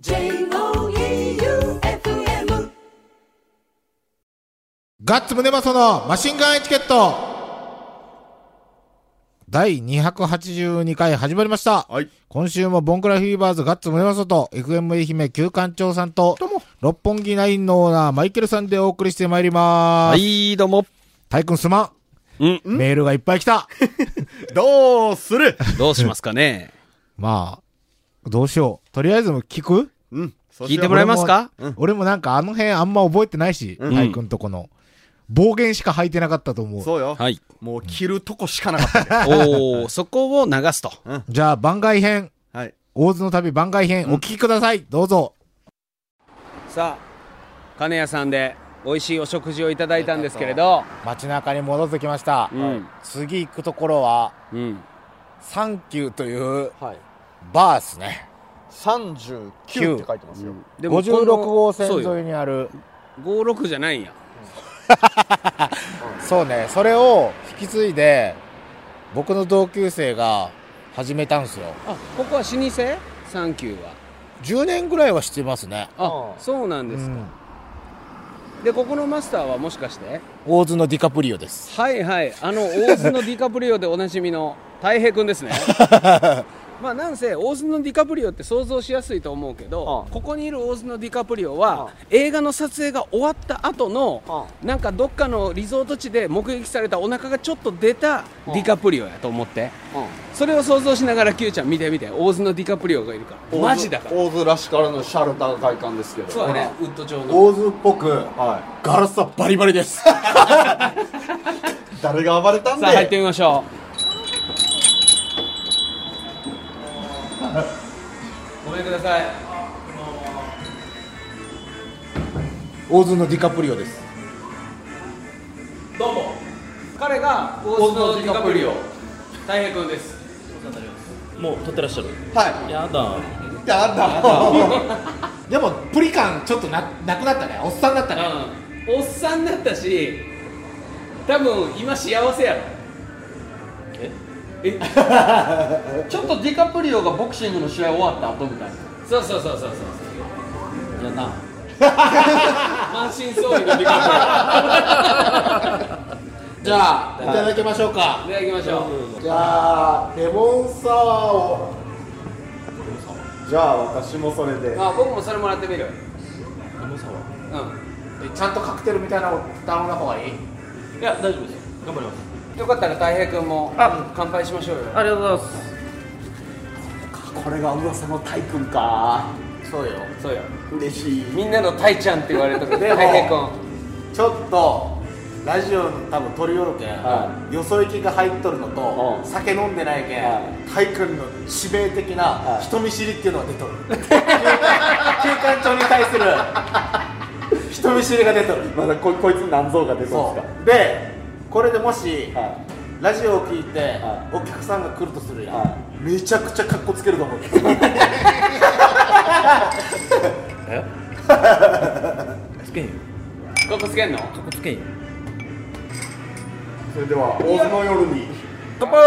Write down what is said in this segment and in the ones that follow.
J-O-E-U-F-M ガッツムネマソのマシンガンエチケット第282回始まりました。はい。今週もボンクラフィーバーズガッツムネマソと FM 愛媛旧館長さんと六本木ナインのオーナーマイケルさんでお送りしてまいりまはす。い、どうも。タイ君すまん。うん。メールがいっぱい来た。どうする？どうしますかね。まあ、どうしよう。とりあえず聞く？うん。そ聞いてもらえますか？うん俺もなんかあの辺あんま覚えてないし、うんタイ君とこの。暴言しか吐いてなかったと思う。そうよ。はい。もう切るとこしかなかったね。おー、そこを流すと。じゃあ番外編、はい。大津の旅番外編、うんお聞きください。どうぞ。さあ、金谷さんで美味しいお食事をいただいたんですけれど、街中に戻ってきました。うん。次行くところは、うん。サンキューというはい。バーですね。39って書いてますよ。でも56号線沿いにある。56じゃないんや。そうね、それを引き継いで、僕の同級生が始めたんですよ。あ、ここは老舗？サンキューは。10年ぐらいはしてますね。あう、んそうなんですか。うんで、ここのマスターはもしかして？大津のディカプリオです。はいはい。あの、大津のディカプリオでおなじみの太平くんですね。まあなんせ大津のディカプリオって想像しやすいと思うけど、うんここにいる大津のディカプリオは、映画の撮影が終わった後の、なんかどっかのリゾート地で目撃されたお腹がちょっと出たディカプリオやと思って、それを想像しながら Q ちゃん見てみて大津のディカプリオがいるから。マジだから。大津らしからのシャルター外観ですけど。そうだね。ウッド調の。大津っぽく、はガラスはバリバリです。い。誰が暴れたんさあ入ってみましょうごめんください大津のディカプリオです。どうも彼が大津のディカプリオ太平君ですもう撮ってらっしゃる？はやだい。やだ。でも、プリ感ちょっとな、なくなったね。おっさんだったね。うんおっさんだったし多分今幸せやろええ ちょっとディカプリオがボクシングの試合終わった後みたいな。そうそうそうそうそう。やだ満身創痍のディカじゃあ、い。ただきましょうか。プリオいただきましょう。じゃあ、レモンサワーを。じゃあ私もそれで。あ僕もそれもらってみる。レモンサワうえちゃんとカクテルみたいなの頼んだ方がいい？ーいや大丈夫です頑張ります。んよかったら太平君も乾杯しましょうよありがとうございますこれが噂のタイ君か。そうよ。そうよ嬉しい。みんなのタイちゃんって言われてるでも太平君ちょっと、ラジオの多分取り寄るけん、はよそ行きが入っとるのと、うん酒飲んでないけん、はいタイ君の致命的なはい人見知りっていうのが出とる。休館長に対する人見知りが出とる。まだここいつ何像が出そうそですう。で、これでもし、か。はラジオを聞いて、はお客さんが来るとするやん、はめちゃくちゃカッコつけると思う つけんよつけんの？かっこつけんよそれでは大津の夜に。乾杯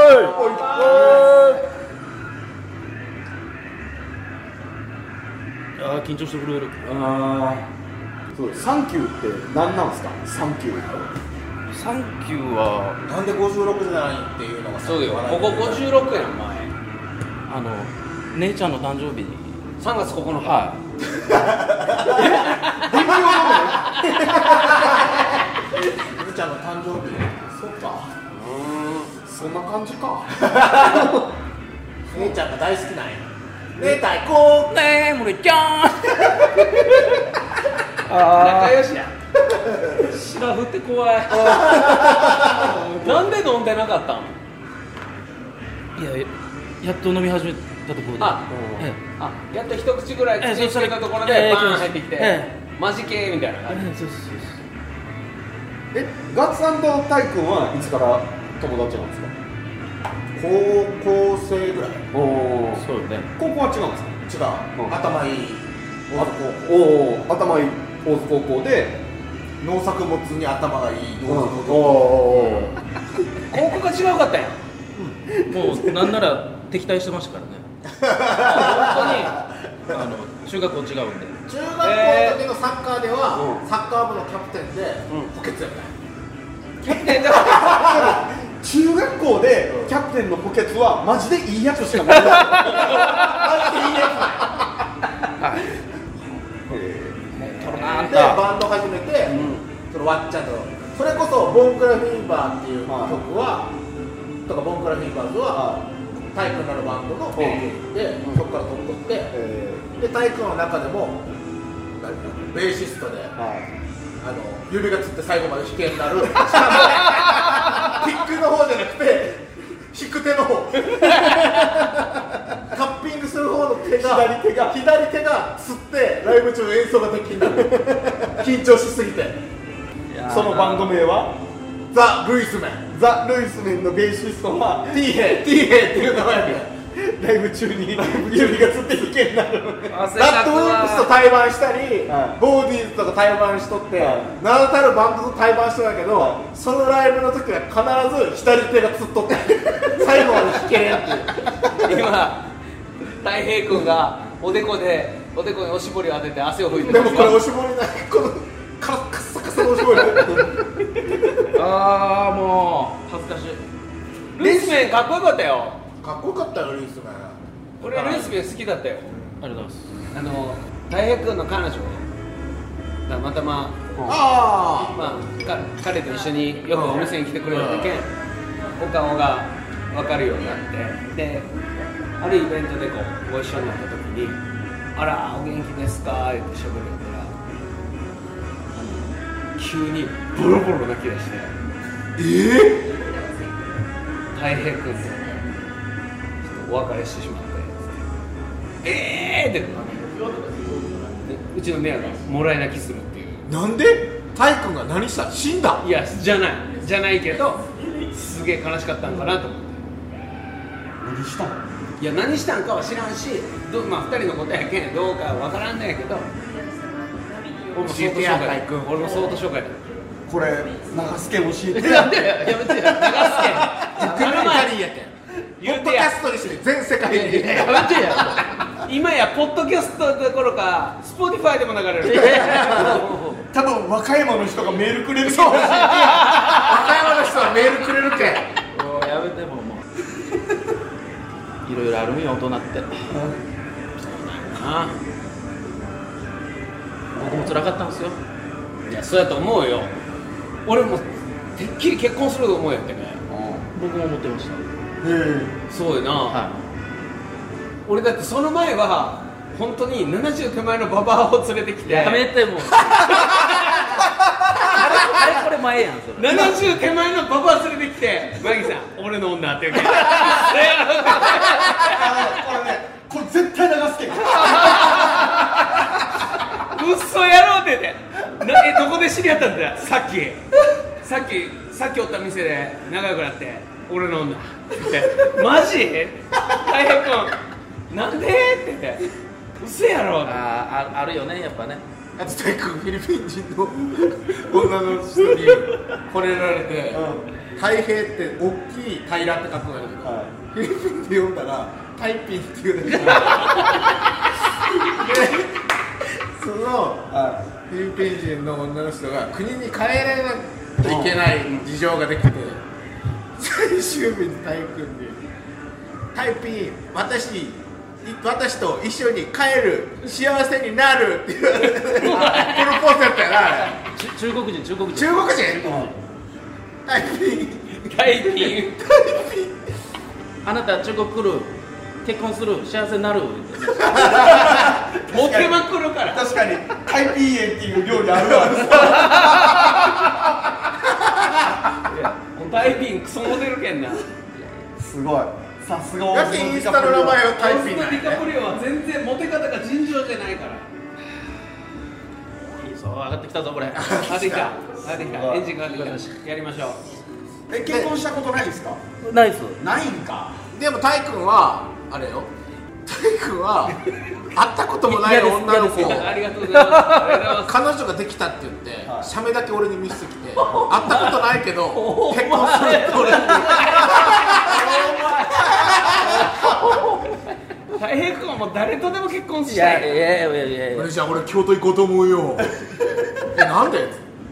あー緊張してくれるああ。そう。サンキューって何なんですか？サンキューって。サンキューはなんで56じゃないっていうのがさそうよ。ここ56やん前。あの姉ちゃんの誕生日。に3月9日。はみ ちゃんの誕生日。そうかそんな感じか。姉ちゃんが大好きなんや。姉太こいねえ森ちゃん 仲良しや白振って怖い。なんで飲んでなかったん？いややっと飲み始めたところで。あえあやっと一口ぐらい口につけたところええでバーン入ってきてえマジ系みたいなえ感じ。えそうそうそうえ、ガッツさんとタイ君はいつから友達なんですか？高校生ぐらい。おお。そうよね。高校は違うんですか？違う、うん。頭いい大津高校おお、頭いい大津高校で。農作物に頭がいい大津のおお。高校が違うかったやん。もうなんなら敵対してましたからね。本あの中学校違うんで。中学校の時のサッカーでは、サッカー部のキャプテンで補欠やったキャプテンだから中学校でキャプテンの補欠はマジでいいやつしかない。マジでいいやトロナーンでバンド始めて、そのわっちゃんと。それこそボンクラフィーバーっていう曲は、とかボンクラフィーバーズは、タイ君らのバンドのベースで、そこから飛び取って、でタイ君の中でも何ベーシストで、あの指がつって最後まで弾けになる。しかも キックの方じゃなくて弾く手の方。カッピングする方の手が左手が。左手がつってライブ中演奏ができる。緊張しすぎて。そのバンド名は？ザ・ルイスメン。ザ・ルイスメンのベーシストは？ティーヘイ。ティーヘイっていう名前でライブ中に指がつって弾けになる。汗ラッドウィンプスと対バンしたり、はい。ボーディーズとか対バンしとって、はい。名だたるバンドと対バンしてたけど、そのライブの時は必ず左手がつっとって 最後まで弾けれんっていう。今太平君がおでこでおでこにおしぼりを当てて汗を拭いてでもこれおししぼりないこのカッカッサカサのおしぼり。ああもう恥ずかしい。ルイスメンかっこよかったよかっこよかったよルイスメン俺ルイスメン好きだったよ。ありがとうございます。あの太平君の彼女たまたまあまあ、か彼と一緒によくお店に来てくれるだけん、お顔が分かるようになってであるイベントでこうご一緒になった時に「あらお元気ですか?」ってしゃべるからあの急にボロボロ泣き出して。ええ太平君とちょっとお別れしてしまって。ええーって。でうちの姉がもらい泣きするっていう。あなんで？タイ君が何した？死んだ？いやじゃない。じゃないけどすげえ悲しかったんかなと思って。何したの？いや何したんかは知らんしどまあ2人のことやけんどうかは分からんのやけど。俺も教えてや海君。俺も相当紹介だ。これ長助教えてや。めてやめて流すけんイタリーやけんポッドキ言うてやャストにして全世界にやめてや今やポッドキャストどころかスポティファイでも流れる。多分和歌山の人がメールくれるそう和歌山の人はメールくれるけん。もうやめてもうもう。いろいろあるんよ大人って。あ僕も辛かったんですよ。いやそうやと思うよ。俺もてっきり結婚すると思うやってね。僕も思ってました。そうよな、は俺だってその前は本当に70手前のババアを連れてきいて。やめてもう。あれこれ前やんそれ。70手前のババア連れてきて。マギさん俺の女って言う。けどこれねこれ絶対流すけどうっそやろうって。言ってなえどこで知り合ったんだ？よさっき。さっきさっきおった店で仲良くなって俺の女。って。言ってマジ？大平君なんで？って言ってうせやろ。ってあーああるよねやっぱね。あとタイ君フィリピン人の女の人に惚れられて太平って大きい平らって書くん。やけど、フィリピンで読んだらタイピンっていうだけ でその、フィリピン人の女の人が国に帰らなきゃいけない事情ができて最終日にタイ君に「タイピン私い私と一緒に帰る幸せになる」って言われてプロポー。ズやったよなあれ中国人中国人中国人、タイピン大金あなた中国来る結婚する幸せになるモテまくるから確かにタイピー。エンっていう料理あるわ大金クソモテるけんなすごいさすが。だってインスタの名前はタイピンオストディカプリオは全然モテ方が尋常じゃないから。いいぞ上がってきたぞこれ。上がってきた。上がってきた。エンジンが上がってきたやりましょうえ結婚したことないですか？ナイスないんか。でもタイ君はあれよ。タイ君は 会ったこともない女の子嫌ですありがとうございますありがとうございます。彼女ができたって言って、写メだけ俺に見せてきて会ったことないけど 結婚するって俺に太平君はもう誰とでも結婚いしたい。やいやいやいやいや。いやじゃあ俺京都行こうと思うよ。えなんで？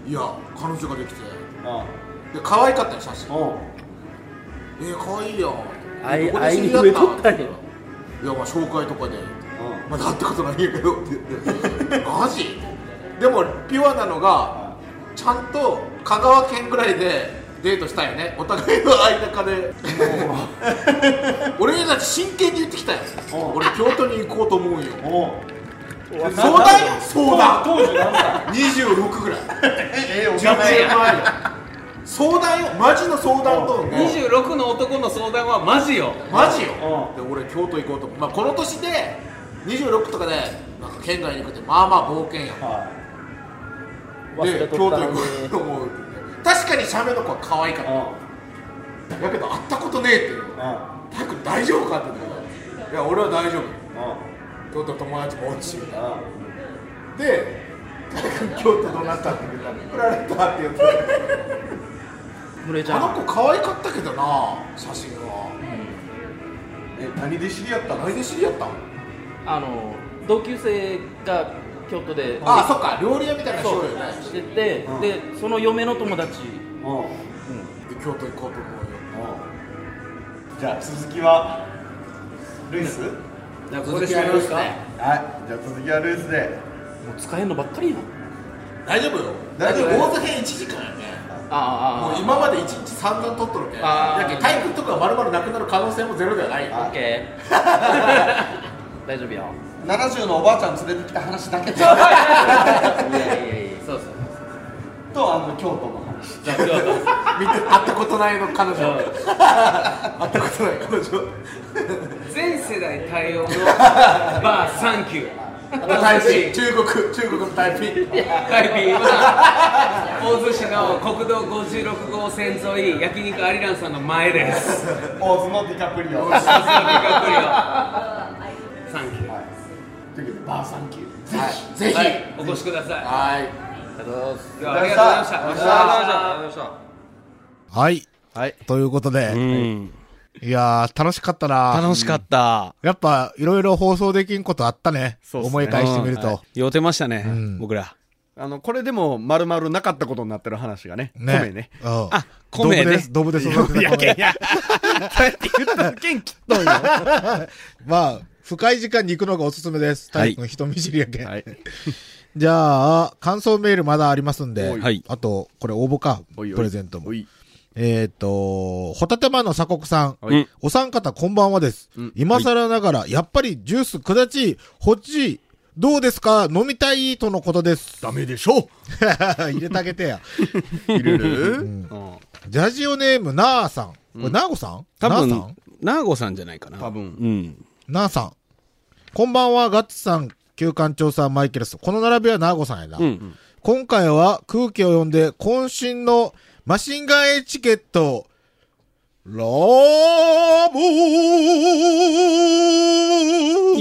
いや彼女ができて。で可愛かったよ写真。えー、可愛いよ。あいどこで知りあいに合った植えとった？んやいやまあ紹介とかで。まだ会ったことないんやけどって言って。マジ？でもピュアなのがちゃんと香川県ぐらいでデートしたよね。お互いの間かで。俺にだって真剣に言ってきたよ。俺京都に行こうと思うよ。相談よ相談当時何歳26ぐらい。ええお10年前よ。相談よ。マジの相談と26の男の相談はマジよ。マジよ。で俺京都行こうと思う。まあこの年で26とかでなんか県外に行くってまあまあ冒険や。忘れで京都行こうと思う確かに写メの子は可愛かった。だけど会ったことねえって。タク大丈夫かって言っていや俺は大丈夫。京都友達もおるしみたいな。で京都どうなったって言ったら振られたって言って。あの子可愛かったけどな写真は。え何で知り合ったの？何で知り合ったん？あの同級生が京都で。あそっか。料理屋みたいな人よね。してて、うん。でその嫁の友達。で京都行こうと思うよ。じゃあ続きはルイス？じゃあここで締めますか？はい。じゃあ続きはルイスで。もう使えんのばっかりやん。大丈夫よ。大丈夫？大津編1時間やね。あもう今まで1日散々撮っとるけだけど体育とか丸々なくなる可能性もゼロではない。よオッケー。大丈夫よ70のおばあちゃん連れてきた話だけじゃ いやいやいやそうそうとあの京都の話。じゃあ今日は見て会ったことないの彼女。会ったことない彼女。全世代対応の バーサンキュー。タイピ中国中国のタイピタイピーは大洲市の国道56号線沿い焼肉アリランさんの前です。大津のディカプリオ。さすがディカプリオ。サンキューということでバーサンキュー。はい。ぜひ。はい。お越しください。はい。ありがとうございます。ではありがとうございました。ありがとうございました。ありがとうございました。はい。はい。ということで、うん。いやー、楽しかったな。楽しかった。やっぱ、いろいろ放送できんことあったね。そうね。思い返してみると。うんは酔うてましたねん。僕ら。あのこれでも丸々なかったことになってる話がねね。米ね。うん。あ米ね。ドブで、ドブで育てた米。やそ うやって言ったら元気とんよ。まあ、深い時間に行くのがおすすめです。はい。体育の人見知りやけん。はい。じゃあ、感想メールまだありますんで、はい。あと、これ応募か、おいおい。プレゼントも。えっ、と、ホタテマンの鎖国さん、はい。お三方こんばんはです。うん。今更ながら、やっぱりジュース、くだち、ホッチ、どうですか？飲みたいとのことです。ダメでしょ 入れてあげてや。入れる？ん。ジャジオネーム、なーさん。これ、なーごさん？多なーさ分ん？ナーゴさんじゃないかな。多分。うん。なーさん。こんばんは、ガッツさん、旧館長さん、マイケルス。この並びはなーごさんやな。うん。今回は空気を読んで、渾身のマシンガンエチケット、ラブ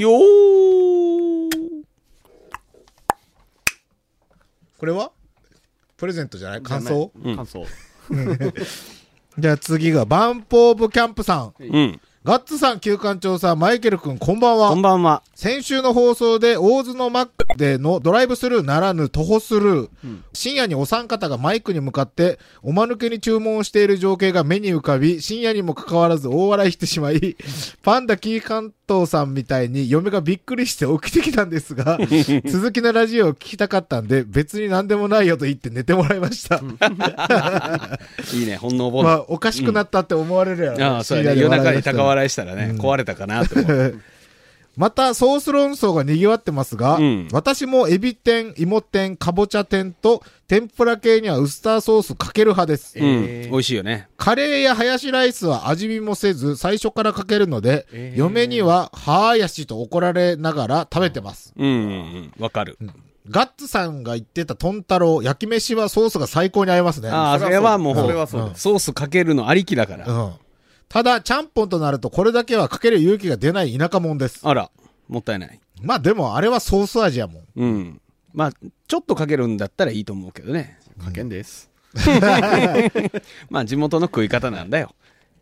よー。これはプレゼントじゃない感想？うん。感想。じゃあ次が、バンプオブキャンプさん。うんガッツさん、旧館長さん、マイケル君、こんばんは。こんばんは。先週の放送で、大津のマックでのドライブスルーならぬ徒歩スルー、深夜にお三方がマイクに向かって、おまぬけに注文をしている情景が目に浮かび、深夜にもかかわらず大笑いしてしまい、パンダキー関東さんみたいに嫁がびっくりして起きてきたんですが、続きのラジオを聞きたかったんで、別に何でもないよと言って寝てもらいました。いいね本能ボまあ、おかしくなったって思われるやろ、ああそうやね。夜中に高笑いしたらね壊れたかなって思う。また、ソース論争が賑わってますが、うん。私もエビ天、芋天、かぼちゃ天と、天ぷら系にはウスターソースかける派です。うん。美味しいよね。カレーやハヤシライスは味見もせず、最初からかけるので、嫁には、はーやしと怒られながら食べてます。うんうんうん。わかる。ガッツさんが言ってたトンタロウ、焼き飯はソースが最高に合いますね。ああそれはもうそれはそうソースかけるのありきだから。うん。ただ、ちゃんぽんとなるとこれだけはかける勇気が出ない田舎もんです。あらもったいないまあでも、あれはソース味やもん。うんまあちょっとかけるんだったらいいと思うけどね加減です まあ地元の食い方なんだよ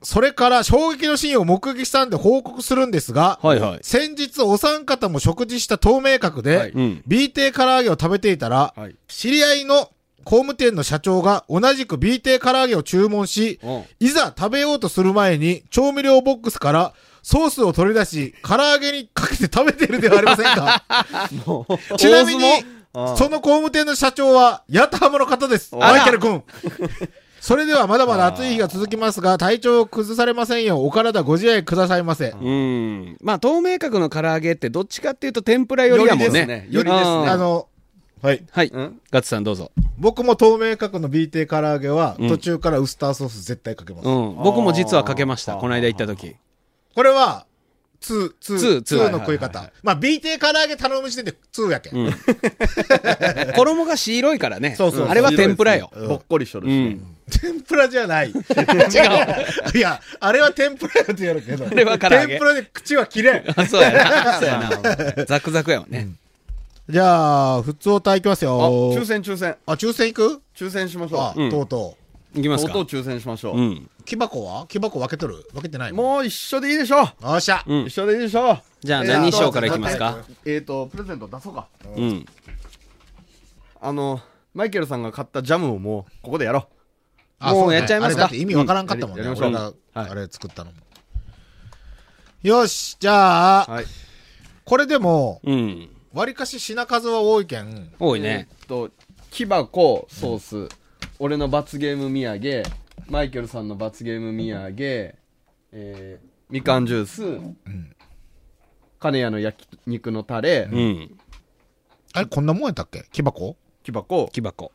それから衝撃のシーンを目撃したんで報告するんですが、はいはい。先日お三方も食事した透明角で、はいうん。B 亭唐揚げを食べていたら、はい知り合いの工務店の社長が同じく B 亭唐揚げを注文し、うんいざ食べようとする前に調味料ボックスからソースを取り出し、唐揚げにかけて食べているではありませんか？ちなみに、その工務店の社長は、ヤタハムの方です。マイケル君。それではまだまだ暑い日が続きますが、体調を崩されませんよう、お体ご自愛くださいませ。うん。まあ、透明角の唐揚げってどっちかっていうと天ぷらよりやもんね。よりですねよりですねうんあの、はい。はい。うん？ガッツさんどうぞ。僕も透明角の B 亭唐揚げは、うん途中からウスターソース絶対かけます。うん。僕も実はかけました。あーこの間行った時。これは、2、2、ツーツー2の食い方。まあ、B 亭唐揚げ頼む時点で2やけん。うん。衣が白いからね。そうそうそうあれは天ぷらよ。うんぼっこりしとるうしね。ん。天ぷらじゃない。違う。いや、あれは天ぷらよって言うけど。あれは唐揚げ天ぷらで口は切れん。あそうやな。そうやな。ザクザクやもんね。じゃあ、普通おたいきますあ、よ。抽選抽選。あ、抽選行く？抽選しましょあ、う。うんとうといきますかとうとう。抽選しましょう。うん。う。木箱は？木箱分けとる分けてないももう一緒でいいでしょう。う。よっしゃ。うん一。緒でいいでしょう。じゃあえー何章からいきますか？えっと、プレゼント出そうか。うん。あの、マイケルさんが買ったジャムをもう、ここでやろあもうやっちゃいますか？あれだって意味わからんかったもんね。俺が、はいあれ作ったのも。よし、じゃあ、う。はい。これでも、うん。割かし品数は多いけん、多いね。えーっと、木箱、ソース、俺の罰ゲーム土産、マイケルさんの罰ゲーム土産、えー、みかんジュース、金谷の焼肉のタレ、うん。あれこんなもんやったっけ？木箱？木箱、木箱。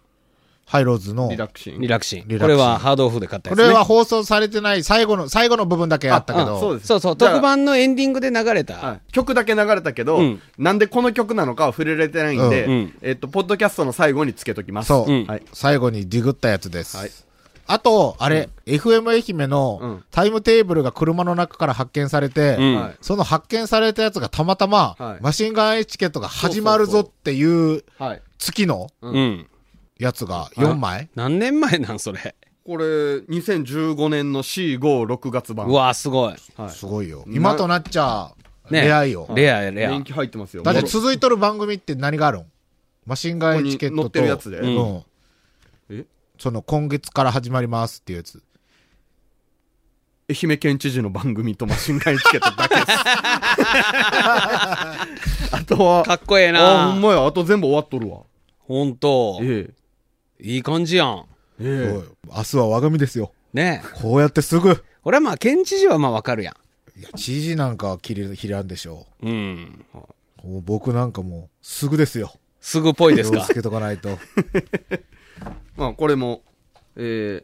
ハイローズのリ。ラクシン。リラクシン。リラクシンこれはハードオフで買ったやつね。これは放送されてない最後の、最後の部分だけあったけど。あそうです。そうそう、特番のエンディングで流れた。はい、曲だけ流れたけど、うんなんでこの曲なのかは触れられてないんで、うんうんえっと、ポッドキャストの最後につけときます。そう、うんはい。最後にディグったやつです。はいあと、あれ、FM 愛媛うのんタイムテーブルが車の中から発見されて、その発見されたやつがたまたま、はいマシンガンエチケットが始まるぞっていうはい。月のうんうん。やつが4枚、何年前なんそれ？これ、2015年の4、5、6月版。うわすごい。はい。すごいよ。な今となっちゃ、ねレアいよ。レアやレア人。気入ってますよ。だっても続いとる番組って何があるん？マシンガンエチケットと。ここに載ってるやつでう。うんえ？その今月から始まりますっていうやつ。愛媛県知事の番組とマシンガンエチケットだけです。あとは、かっこええあ、ほんなまや、あと全部終わっとるわ。ほんと。えいい感じやん。え。え明日は我が身ですよ。ねこうやってすぐ。これはまあ、県知事はまあわかるやいや、知事なんかは切り、切らんでしょん。うん。う。もう僕なんかもう、すぐですよ。すぐっぽいですか気をつ。けとかないと。まあ、これも、えー、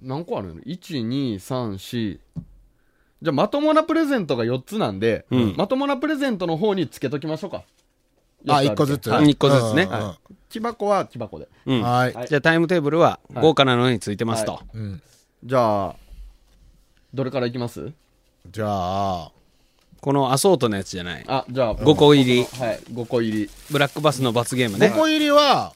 何個あるの ?1、2、3、4。じゃあ、まともなプレゼントが4つなんで、うんまともなプレゼントの方につけときましょうか。あ、四つる一個ずつ。はい一個ずつねうんうんうん木箱は木箱で。うん。はい。はいじゃあタイムテーブルは豪華なのについてますと。はうん。じゃあ、どれからいきます？じゃあ、このアソートのやつじゃない。あ、じゃあ、5個入り。はい、5個入り。ブラックバスの罰ゲームね5。個入りは、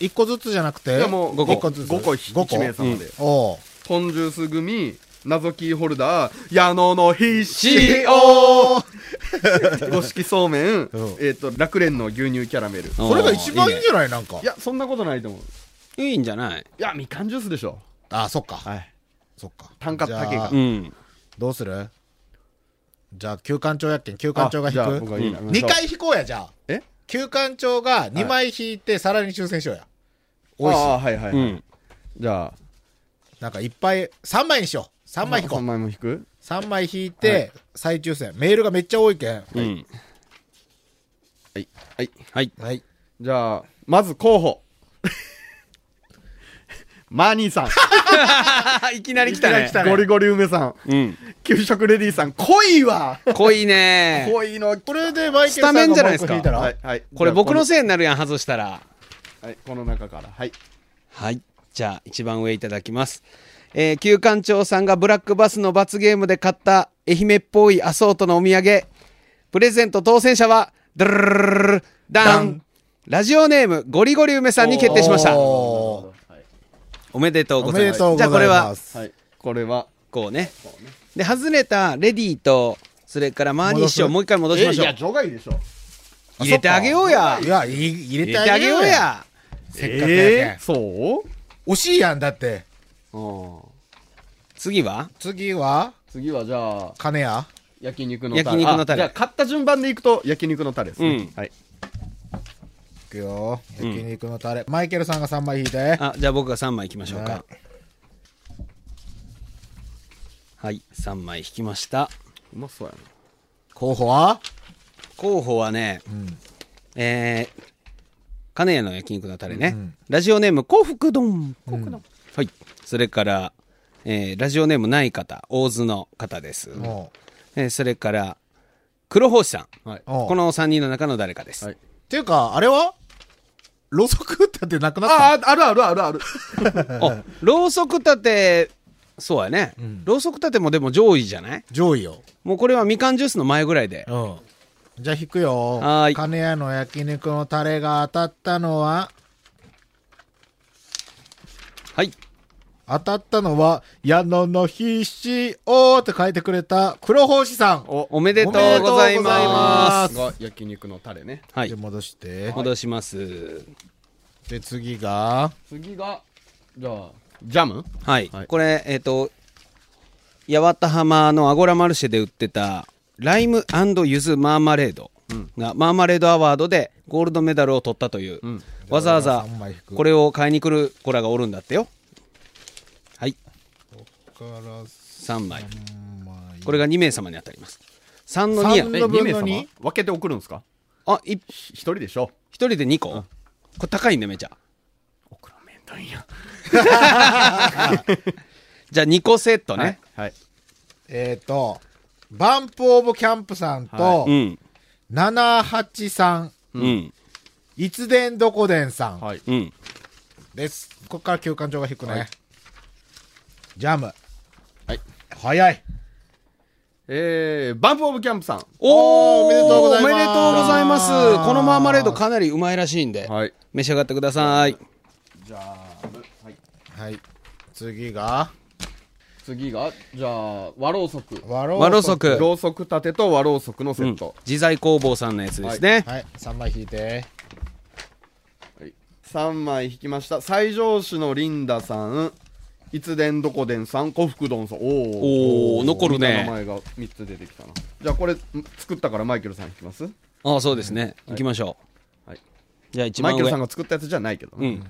1個ずつじゃなくて、いやもう5 5個個ずつ。5個5 1名様で。おうポンジュース組、謎キーホルダー、矢野の必死おー五色そうめんうん、えっと、楽蓮の牛乳キャラメル。いそれが一番いいんじゃない？なんか。や、そんなことないと思う。いいいんじゃない？や、みかんジュースでしょ。あ、そっか。はい。そっか。単価高いがじゃあうん。どうする？じゃあ、休館長やっけん。休館長があじゃあ引く僕がいいな。?2 回引こうや、じゃあ。え？休館長が2枚引いて、さらに抽選しようや。おいしい。ああ、はいはいはい。うん。じゃあ、なんかいっぱい、3枚にしよう。3枚引こ3う。枚も引く？3枚引いて、再抽選。メールがめっちゃ多いけん。うん。はい。はい。はい。はい。じゃあ、まず候補。マーニーさん。いきなり来たね。ゴリゴリ梅さん。うん。給食レディーさん。濃いわ濃いね。濃いの。これでマイケルさんスタメがンじゃないですかはい。はい。これ僕のじせいになるやん、外したら。はい。この中から。はい。はい。じゃあ、一番上いただきます。えー、旧館長さんがブラックバスの罰ゲームで買った愛媛っぽいアソートのお土産。プレゼント当選者は、ドルルルルダンラジオネーム、ゴリゴリ梅さんに決定しました。おおめでとうございます。ます。じゃあこれは、はい。これは、こうねで外れたレディーとそれからマーニー師匠もう一回戻しましょえいや除外でしょ入れてあげようやいや、い入入れてあげようや。やせっかくやけん。そう惜しいやん、だって。うん。次は？次は、次はじゃあ金や。焼肉のタレ。焼肉のタレ。あじゃあ買った順番でいくと焼肉のタレですね、うん。はい。い。くよ。うん。焼肉のタレ。マイケルさんが3枚引いて。あじゃあ僕が3枚いきましょうはかはい3枚引きました。うまそうや候補は？候補はねん。えー金谷の焼肉のタレね、うん。ラジオネーム幸福丼。はいそれから、えーラジオネームない方大津の方です、もえーそれから黒星さん。なはい。この3人の中の誰かです、はい。っていうか、あれは？ろうそくだってなくなった？あああるあるあるある。あ ろうそく立てそうやね、ろうそく立てもでも上位じゃない？上位よ。もうこれはみかんジュースの前ぐらいで。うん。じゃあ引くよ。はーい。金谷の焼肉のタレが当たったのは、はい当たったのは、矢野の必死をって書いてくれた黒星さん。おめでとうございます。が焼肉のタレね。はい。で、戻して。戻します。で、次が、次がじゃあジャム？はい、はい。これえっ、と八幡浜のアゴラマルシェで売ってたライムユズマーマレード。が、マーマレードアワードでゴールドメダルを取ったという、ん。わざわざこれを買いに来る子らがおるんだってよ3枚。枚。これが2名様に当たります。3の2や。三え2名の分の様二分けて送るんですか？あい一人でしょ？1人で2個、これ高いんでめちゃ。送るめんどいや。じゃあ2個セットね、はいえっ、と、バンプオブキャンプさんと、はうん。783、うん。いつでんどこでんさん。はい。うん。です。ここから休館長が引くね。はい。ジャム。はい。早い。えー、バンプオブキャンプさん。おーおめでとうございます。おめでとうございます。このマーマレードかなりうまいらしいんで、はい。召し上がってください。じゃあはい。はい。次が、次がじゃあ和ろうそく。和ろうそく。ろうそく。立てと和ろうそくのセット、自在工房さんのやつですね、はい。3枚引いて。3枚引きました。西条市のリンダさんいつでんどこでんさん幸福丼さん。おおー残るね。名前が3つ出てきたな。じゃあこれん作ったからマイケルさん引きます？ああそうですね、行きましょう、はい。じゃあ一番上。マイケルさんが作ったやつじゃないけどね、うん。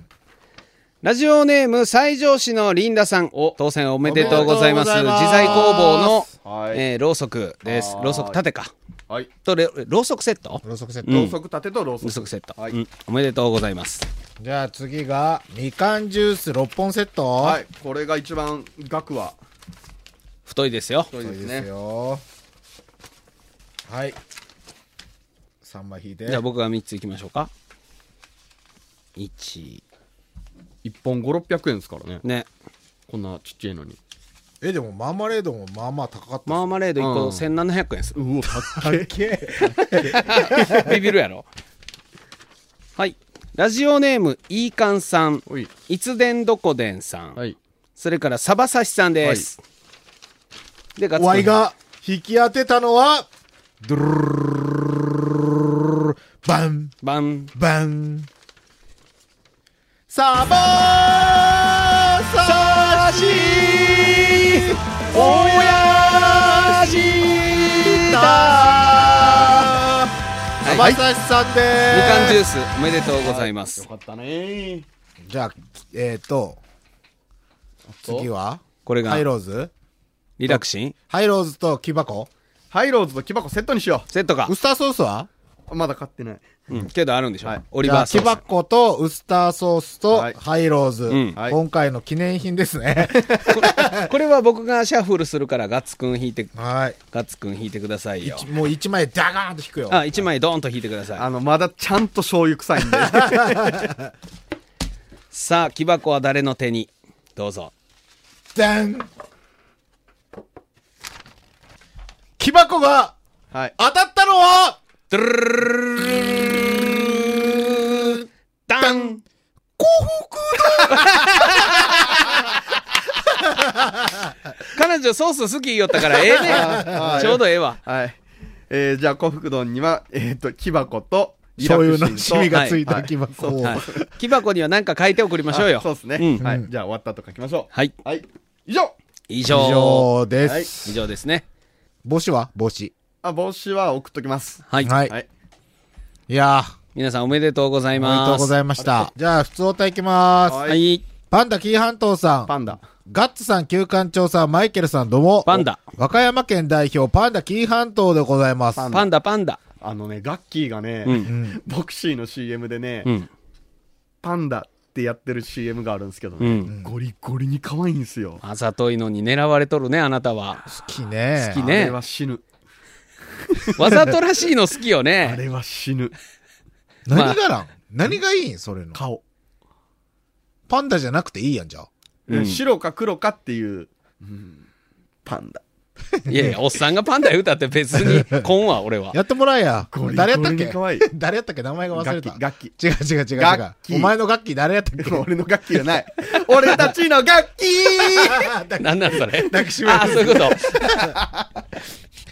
ラジオネーム西条市のリンダさん。当選おめでとうございます。おめでとうございます。自在工房の、はい、えーろうそくです。ろうそく立てか。はい。とれろうそくセット？ろうそくセット。うんろうそく立てとろうそく。ろうそくセット、はい。うん。おめでとうございます。じゃあ次が、みかんジュース6本セット。はい。これが一番額は。太いですよ。太いですね。よ。はい。3枚引いて。じゃあ僕が3ついきましょうか。1 1本5600円ですからね。ね。こんなちっちゃいのにえ、でもマーマレードもまあまあ高かった。マーマレード1個うん。1700円です。うおかっ。けえ。ビビるやろ。はい。ラジオネームいいかんさん。おい。いつでんどこでんさん、はい。それからサバサシさんです、でガッツくんワイが引き当てたのは、ドゥルルルルルルバン、バンバン。サバーサシおやしたサバサシさんでみかんジューースおめでとうございます、よかったね。じゃあ、えっ、ー、と、次は？これがハイローズ？リラクシン？ハイローズと木箱？ハイローズと木箱セットにしよセットか。ウ、スターソースは？うまだ買ってないうん、けどあるんでしょ、はい。オリバーソース。木箱とウスターソースとはい。ハイローズ、ん。はい。今回の記念品ですね。これは僕がシャッフルするからガッツくん引いてはい。ガッツくん引いてくださいよ。一もう1枚ダガーンと引くよ。あ1枚ドーンと引いてください。あのまだちゃんと醤油臭いんで。さあ木箱は誰の手に？どうぞ。ダン木箱がはい。当たったのは？ドゥルルルルルル彼女ソース好き言ったからええねちょうどええわはい。えー、じゃあ、幸福丼には、えっ、と、木箱と、醤油のリラクシンとシミがついたはい木箱を。はい木箱には何か書いて送りましょうよあそうですね。うんはい。じゃあ、終わったと書きましょはい。う。はい。以上以上以上ではいす。以上ですね帽子は帽子。あ、帽子は送っときます。はい、はい。はい。いやー、皆さんおめでとうございおますめでとうございました。じゃあ、普通おたいきます。ははいパンダ紀伊半島さん、パンダ。ガッツさん、旧館長さん、マイケルさん、どうも。パンダ和歌山県代表、パンダ紀伊半島でございます。パンダパンダあのね、ガッキーがね、うん ボクシーの CM でね、うんパンダってやってる CM があるんですけどね、うんゴリゴリに可愛いんですよ。あざといのに狙われとるねあなたは好きね。好きねあれは死ぬ。わざとらしいの好きよあねれは死ぬ。何がなん何がいいん？それの。顔。パンダじゃなくていいやん、じゃあ。うん白か黒かっていう、うんパンダ。いやいやおっさんがパンダ歌って別に こんわ俺はやってもらえやゴ。リ誰やったっけ？誰やったっけ？名前が忘れた。ガッキー、ガッキー。違う違う違う違う。お前の楽器誰やったっけ？俺の楽器じゃない。俺たちの楽器 なんなんそれ？抱きしめるあそういうこと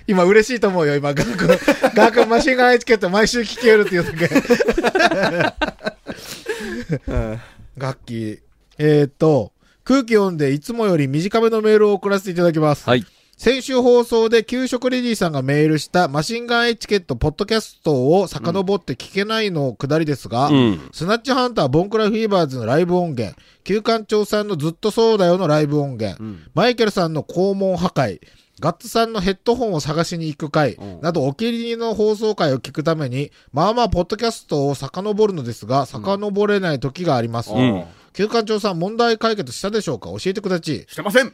今嬉しいと思うよ、今。ガー君、ガー君マシンガンエチケット毎週聴けるって言うとけ。楽器。えーっと、空気読んでいつもより短めのメールを送らせていただきます。はい。先週放送で給食レディさんがメールしたマシンガンエチケットポッドキャストを遡って聞けないのくだりですが、うん。スナッチハンターボンクラフィーバーズのライブ音源、旧館長さんのずっとそうだよのライブ音源、マイケルさんの肛門破壊、ガッツさんのヘッドホンを探しに行く回、などお気に入りの放送回を聞くために、まあまあポッドキャストを遡るのですが、遡れない時があります。ん旧館長さん問題解決したでしょうか？教えてくだちい。してません。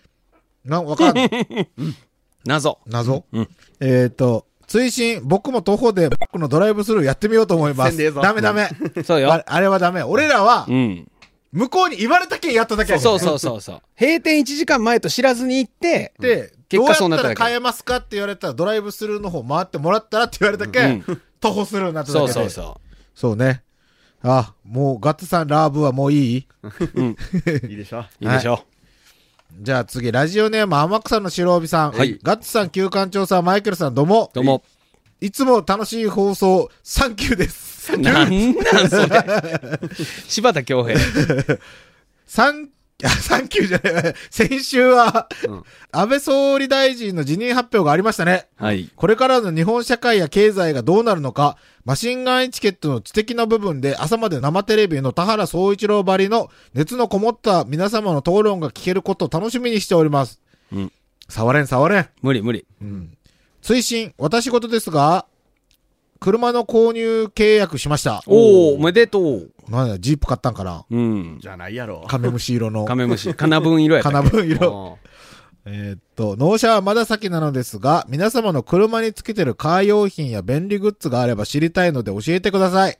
な、わかんない。謎。謎、うん。えっ、と、追伸、僕も徒歩でバックのドライブスルーやってみようと思います。せんでええぞ。ダメダメ。そうよ。ああれはダメ。俺らはう、ん。向こうに言われたけんやっただけやそうそうそうそう。閉店1時間前と知らずに行ってで、結どうやった果そうなったら買えますかって言われたら、ドライブスルーの方回ってもらったらって言われたけん、徒歩スルーになっただけで。そうそうそそうね。あ、もうガッツさんラーブはもういい？いいでしょ？ういいでしょじゃあ次、ラジオネーム天草の白帯さん。はい。ガッツさん、旧館長さん、マイケルさん、どうも。どうも。いつも楽しい放送、サンキューです。なんなんそれ。柴田恭平。サン、あ、サンキューじゃない。先週は、安倍総理大臣の辞任発表がありましたね。はい。これからの日本社会や経済がどうなるのか、マシンガンエチケットの知的な部分で朝まで生テレビの田原総一郎ばりの熱のこもった皆様の討論が聞けることを楽しみにしております。うん触れん触れん。無理無理追伸、私事ですが、車の購入契約しました。おおおめでとうなんだ、ジープ買ったんかなうんじゃないやろ。カメムシ色の。カメムシカナブン色やったカっけ？ナブン色。えーっと、納車はまだ先なのですが、皆様の車につけてるカー用品や便利グッズがあれば知りたいので教えてください。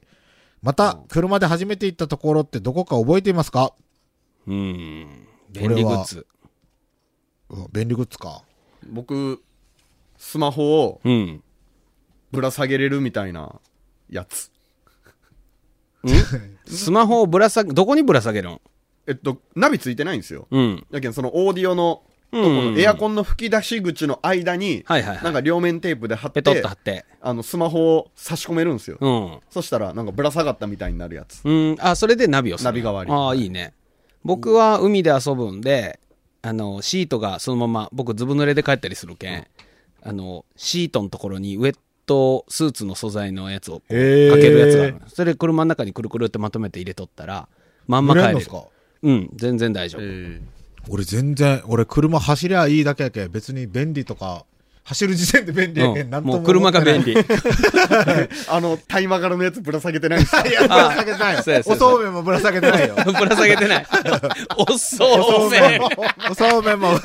また、車で初めて行ったところってどこか覚えていますか？うん。便利グッズ。うん便利グッズか。僕、スマホをうん。ぶら下げれるみたいなやつ。スマホをぶら下げどこにぶら下げるんえっと、ナビついてないんですよ。うん。だけどそのオーディオのとこエアコンの吹き出し口の間に、はいはいはいなんか両面テープで貼って、ペトッと貼ってあの、スマホを差し込めるんですよ。うんそしたら、なんかぶら下がったみたいになるやつ。うん、あ、それでナビをする。ナビ代わりああ、いいね。僕は海で遊ぶんで、あの、シートがそのまま、僕ずぶ濡れで帰ったりするけん、あの、シートのところにウェットスーツの素材のやつをかへーけるやつがある。それ車の中にくるくるってまとめて入れとったら、まんま帰れる濡れんのっす。か？うん、全然大丈夫。え俺全然、俺車走りゃいいだけやけ別に便利とか、走る時点で便利やけん、うんなんとももう車が便利。利。あの、タイマガラのやつぶら下げてないんですよ。いや、ぶら下げてない。そうやそうやおそうめんもぶら下げてないよ。ぶら下げてない。おそうめん。おそうめんも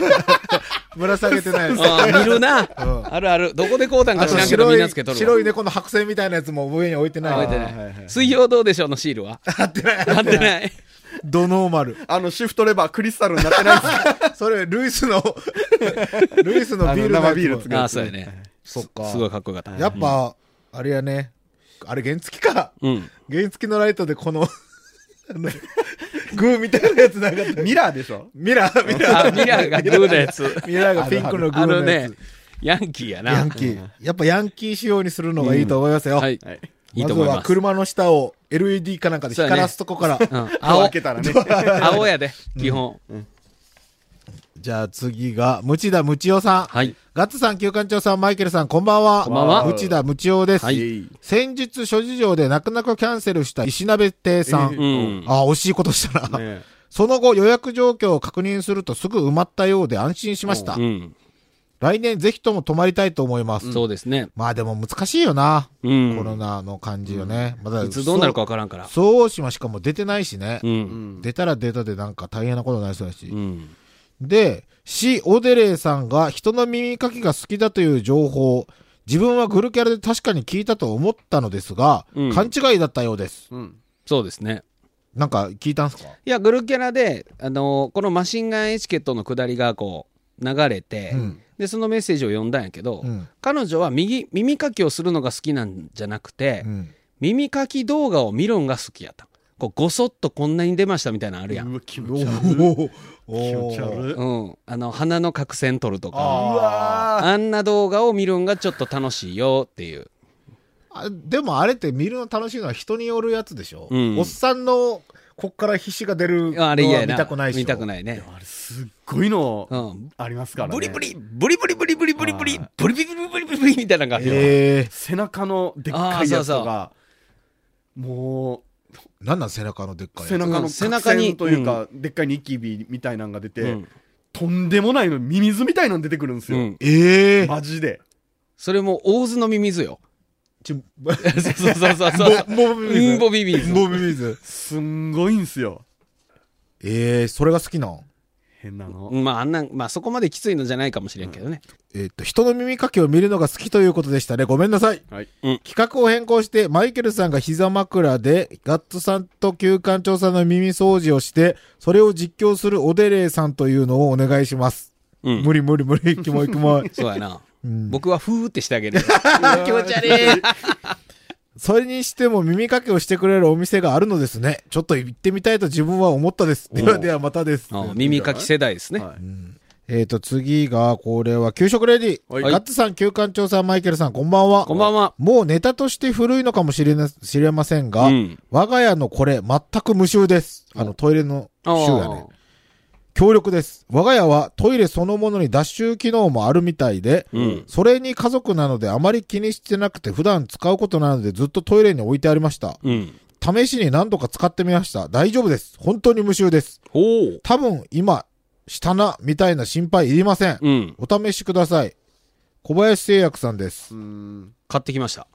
ぶら下げてないです。ああ見るな。んあるある。どこで買うたんか知らんけどみん白なつけとる白い猫の白線みたいなやつも上に置いてない。置いてはいはないい。水曜どうでしょうのシールは？貼ってない。貼ってない。ドノーマル。あの、シフトレバークリスタルになってないんで。それ、ルイスの、ルイスのビールあの生ビール作るああ、そうやね。そっか。すごいかっこよかった。やっぱ、あれやね。あれ原付か。うん。原付のライトでこの、あのグーみたいなやつなかった。ミラーでしょ？ミラー、ミラー。あミラーがグーのやつ ミラーがピンクのグーあのねのやつ。ヤンキーやなヤンキー。やっぱヤンキー仕様にするのがいいと思いますよ。はいはい。まずと思いますは車の下を LED かなんかで光らすとこから。うん開青けたらね。青やで基本じゃあ次が、ムチダムチオさん。はいガッツさん、旧館長さん、マイケルさん、こんばんは。こんばんはムチダムチオです。はい先日諸事情で泣く泣くキャンセルした石鍋亭さん。うんああ、惜しいことしたな。ねその後予約状況を確認するとすぐ埋まったようで安心しました。うん来年ぜひとも泊まりたいと思います。そうですねまあでも難しいよな。うんコロナの感じよね。まだいつどうなるかわからんからそう大島しかも出てないしね。うん出たら出たでなんか大変なことになりそうだし。うんで、シ・オデレイさんが人の耳かきが好きだという情報、自分はグルキャラで確かに聞いたと思ったのですが、うん勘違いだったようです。うん。そうですねなんか聞いたんすか？いやグルキャラであのこのマシンガンエチケットの下りがこう流れて、うんでそのメッセージを読んだんやけど、うん。彼女は右耳かきをするのが好きなんじゃなくて、うん。耳かき動画を見るんが好きやったこうごそっとこんなに出ましたみたいなのあるやん、うわ、気お持ち悪い。気持ちー悪い。うん、あの鼻の角栓取るとか。うわあんな動画を見るんがちょっと楽しいよっていう。あでもあれって見るの楽しいのは人によるやつでしょ、うん。おっさんのこっから皮脂が出るのはあれ嫌やな。見たくないし見たくないね。あれすっごいのうん。ありますからね。ブリブリブリブリブリブリブリブリブリブリブリブリブリブリみたい。なのがあるよええ背中のでっかいやつとか、もー、なんなん背中のでっかうい背中の背中にというか、でっかいニキビみたいなのが出て、うんとんでもないのミミズみたいなの出てくるんですよ。うんええー。マジで。それも大津のミミズよちょ、そうそうそうそうも、もみうんぼミミズ。すんごいんすよ。ええー、それが好きなん？変なの。まああんなまあそこまできついのじゃないかもしれんけどね、えーっと、人の耳かきを見るのが好きということでしたね。ごめんなさい。はい。企画を変更して、マイケルさんが膝枕で、ガッツさんと旧館長さんの耳掃除をして、それを実況するオデレイさんというのをお願いします。うん無理無理無理、キモいキモい。そうやな、うん僕はフーってしてあげる 気持ち悪い。それにしても耳かけをしてくれるお店があるのですね。ちょっと行ってみたいと自分は思ったです。ではではまたです。あ耳かき世代ですね、はいえっ、と、次が、これは、給食レディ。はいガッツさん、旧館長さん、マイケルさん、こんばんは。こんばんはもうネタとして古いのかもしれな、知れませんが、うん我が家のこれ、全く無臭です。あの、トイレの臭やねあ。強力です。我が家はトイレそのものに脱臭機能もあるみたいで、うんそれに家族なのであまり気にしてなくて普段使うことなのでずっとトイレに置いてありました。うん試しに何度か使ってみました。大丈夫です。本当に無臭です。多分今、したな、みたいな心配いりません。うんお試しください。小林製薬さんですう。ん。買ってきました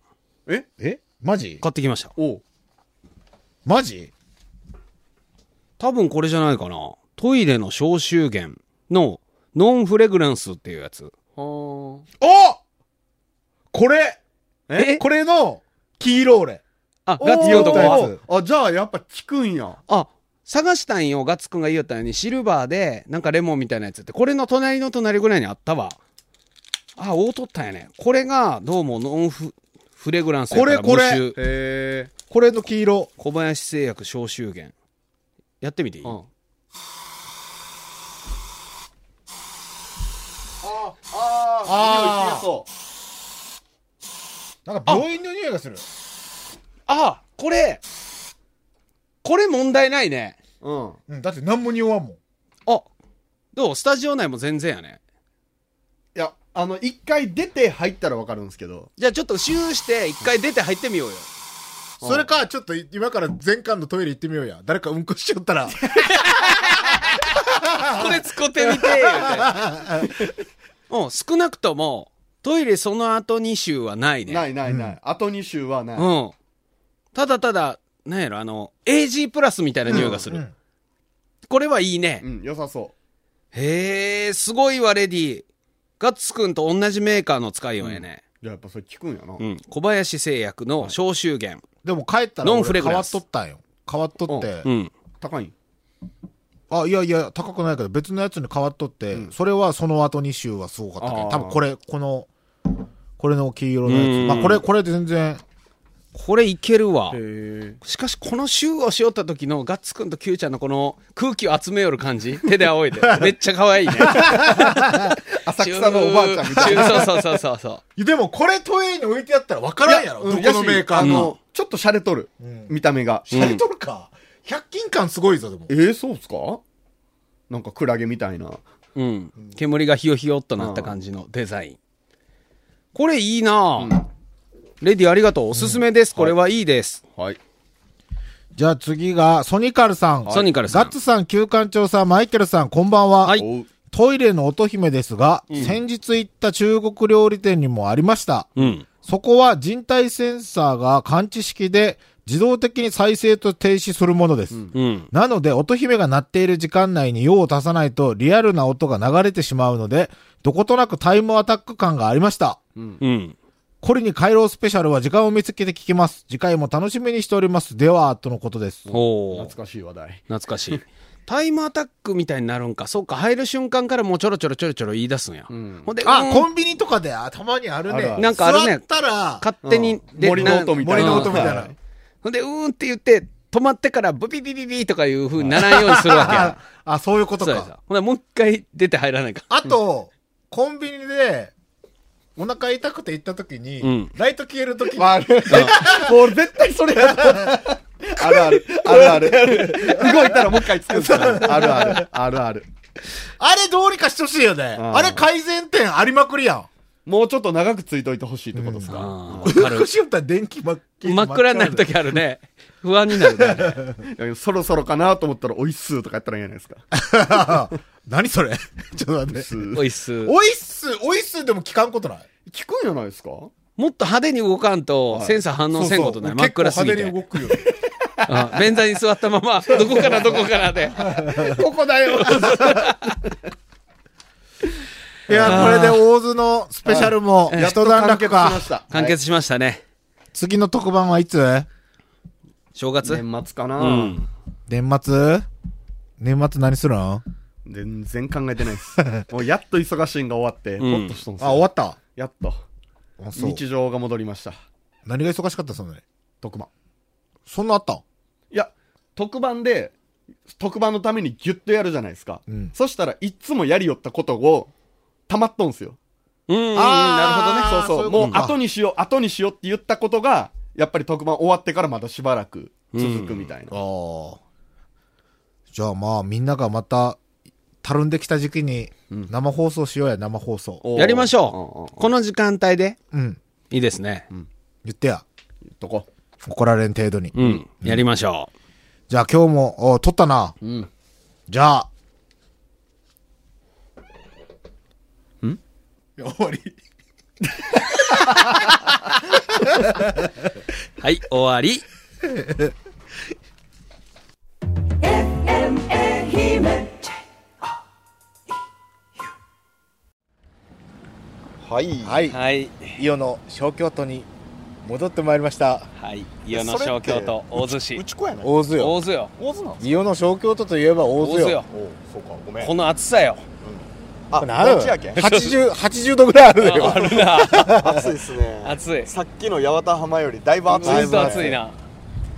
え？え？マジ？買ってきましたおうマジ？多分これじゃないかなトイレの消臭源のノンフレグランスっていうやつ。はお!これ!え?これの黄色俺。ああ。ガッツくんとこは？あ、じゃあやっぱ効くんや。あ探したんよガッツくんが言いよったように。シルバーでなんかレモンみたいなやつって。これの隣の隣ぐらいにあったわ。あ大とったんやね。これがどうもノンフフレグランスやからこれこれ。これの黄色。小林製薬消臭源。やってみていい、うん。あああ、そなんか病院の匂いがする。あこれこれ問題ないねう。うん。うん、だって何も匂わんもん。あどう？スタジオ内も全然やねいや、あの、一回出て入ったらわかるんですけど。じゃあちょっとシューして一回出て入ってみようよそれか、ちょっと今から全館のトイレ行ってみようや。誰かうんこしちゃったら。これ使ってみて言うてうん少なくともトイレその後2週はないね。ないないない。あと2週はない。うん。ただただなんやろあの AG プラスみたいな匂いがする、うんこれはいいね、うん、良さそへえすごいわレディガッツくんと同じメーカーの使いようやね、う。じゃあやっぱそれ効くんやな。うん。小林製薬の消臭源。でも帰ったらノン俺変わっフレグランス。とったんよ。変わっとって。うん。高いん？あ、いやいや、高くないけど別のやつに変わっとって、それはその後2週はすごかったけど、多分これ、この、これの黄色のやつ。うん。まあこれ、これで全然。これいけるわ。へしかしこの週をしよった時のガッツくんとキューちゃんのこの空気を集めよる感じ？手で仰いで。めっちゃ可愛いね。浅草のおばあちゃんみたいな。そうそうそうそうそう。でもこれトイレに置いてあったら分からんやろ。どこのメーカーか。あの、ちょっと洒落とる。見た目が。シャレとるか100均感すごいぞでも。えー、そうっすか？なんかクラゲみたいな。うん、煙がひよひよっとなった感じのデザイン。これいいなあ、レディありがとう。おすすめです、これはいいです、はい。じゃあ次がソニカルさん。ソニカルさん。ガッツさん旧館長さんマイケルさんこんばんは、はい。トイレの乙姫ですが、先日行った中国料理店にもありました。うん。そこは人体センサーが感知式で自動的に再生と停止するものです。うんなので、音姫が鳴っている時間内に用を足さないとリアルな音が流れてしまうので、どことなくタイムアタック感がありました。うんこれに回廊スペシャルは時間を見つけて聞きます。次回も楽しみにしております。では、とのことです。おお懐かしい話題。懐かしいタイムアタックみたいになるんかそうか入る瞬間からもうちょろちょろちょろちょろ言い出すんや、んほんであ、うんコンビニとかであたまにあるね。あるあるなんかあるね座ったら、勝手に、で森の音みたいな。森の音みたいな。はいほんでうーんって言って止まってからブビビビビとかいう風にならんようにするわけや あ、あそういうことか。ほんでもう一回出て入らないかあと、コンビニで、お腹痛くて行った時に、うんライト消える時に、ある。もう絶対それやあるある。あるある。動いたらもう一回つくんですよあるある。あるある。あれどうにかしてほしいよね。んあれ改善点ありまくりやん。もうちょっと長くついといてほしいってことですか、隠しよったら電気真っ真っ暗になる時あるね。不安になるね。そろそろかなと思ったら、おいっすーとかやったらいいじゃないですか。何それ？ちょっと待って。おいっすおいっす、おいっすでも聞かんことない？聞くんじゃないですか？もっと派手に動かんとセンサー反応せんことない。真っ暗すぎて。結構派手に動くよ。うん便座に座ったままどこからどこからで。ここだよいや、これで大津のスペシャルもやっと一段完結落かしま。した。完結しましたね次の特番はいつ？正月？年末かな、うん年末？年末何するん？全然考えてないです。もうやっと忙しいんが終わって、うんほっとしとんすあ、よ。終わった？やっと。日常が戻りました。何が忙しかったそんなに。特番。そんなあった？んいや、特番で、特番のためにギュッとやるじゃないですか。うんそしたらいっつもやりよったことを、たまっとんすよ。うんうんあーそうそう。そうもう後にしよう、後にしようって言ったことが、やっぱり特番終わってからまだしばらく続くみたいな。ああ。じゃあまあみんながまた、たるんできた時期に生放送しようや、生放送。やりましょうこの時間帯でうん。いいですね言ってや。言っとこ怒られん程度に。うんやりましょじゃあ今日も、お撮ったな。う。うん。じゃあ。終わり。う はい終わりはい。はい。はい伊予の小京都に戻ってまいりました。はい伊予の小京都大洲市ち子やない大津よ。大洲よ大津なん伊予の小京都といえば大津よ。大洲よおそうか、ごめん。この暑さよあ、などっちやけん？80、80度ぐらいあるよ。あるな 暑いっすね。暑いさっきの八幡浜よりだいぶ暑いずっと。暑いな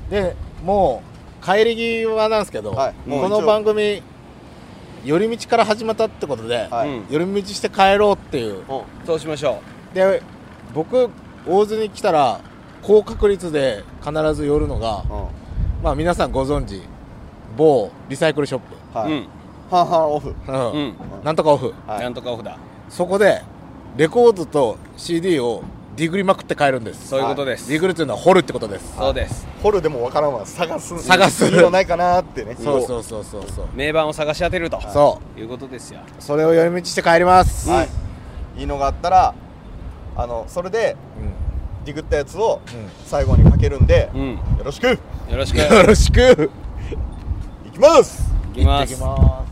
で、もう、帰り際なんですけど、はいこの番組、寄り道から始まったってことで、はいうん寄り道して帰ろうっていう。そうしましょで、僕、大津に来たら、高確率で必ず寄るのが、うん。まあ皆さんご存知、某リサイクルショップ。はい。うん半々オフ。うんうんなんとかオフ。はいなんとかオフだそこで、レコードと CD をディグりまくって帰るんです。そういうことですディグるっていうのは掘るってことです。そうです掘るでもわからんわ。探す。探すいいのないかなーってね。そうそうそうそうそう。名盤を探し当てるとそう。いうことですよそれを寄り道して帰ります。はい。いいのがあったら、あの、それで、うんディグったやつをうん最後にかけるんで、うんよろしくよろしくよろしく。いきますいきます行ってきます。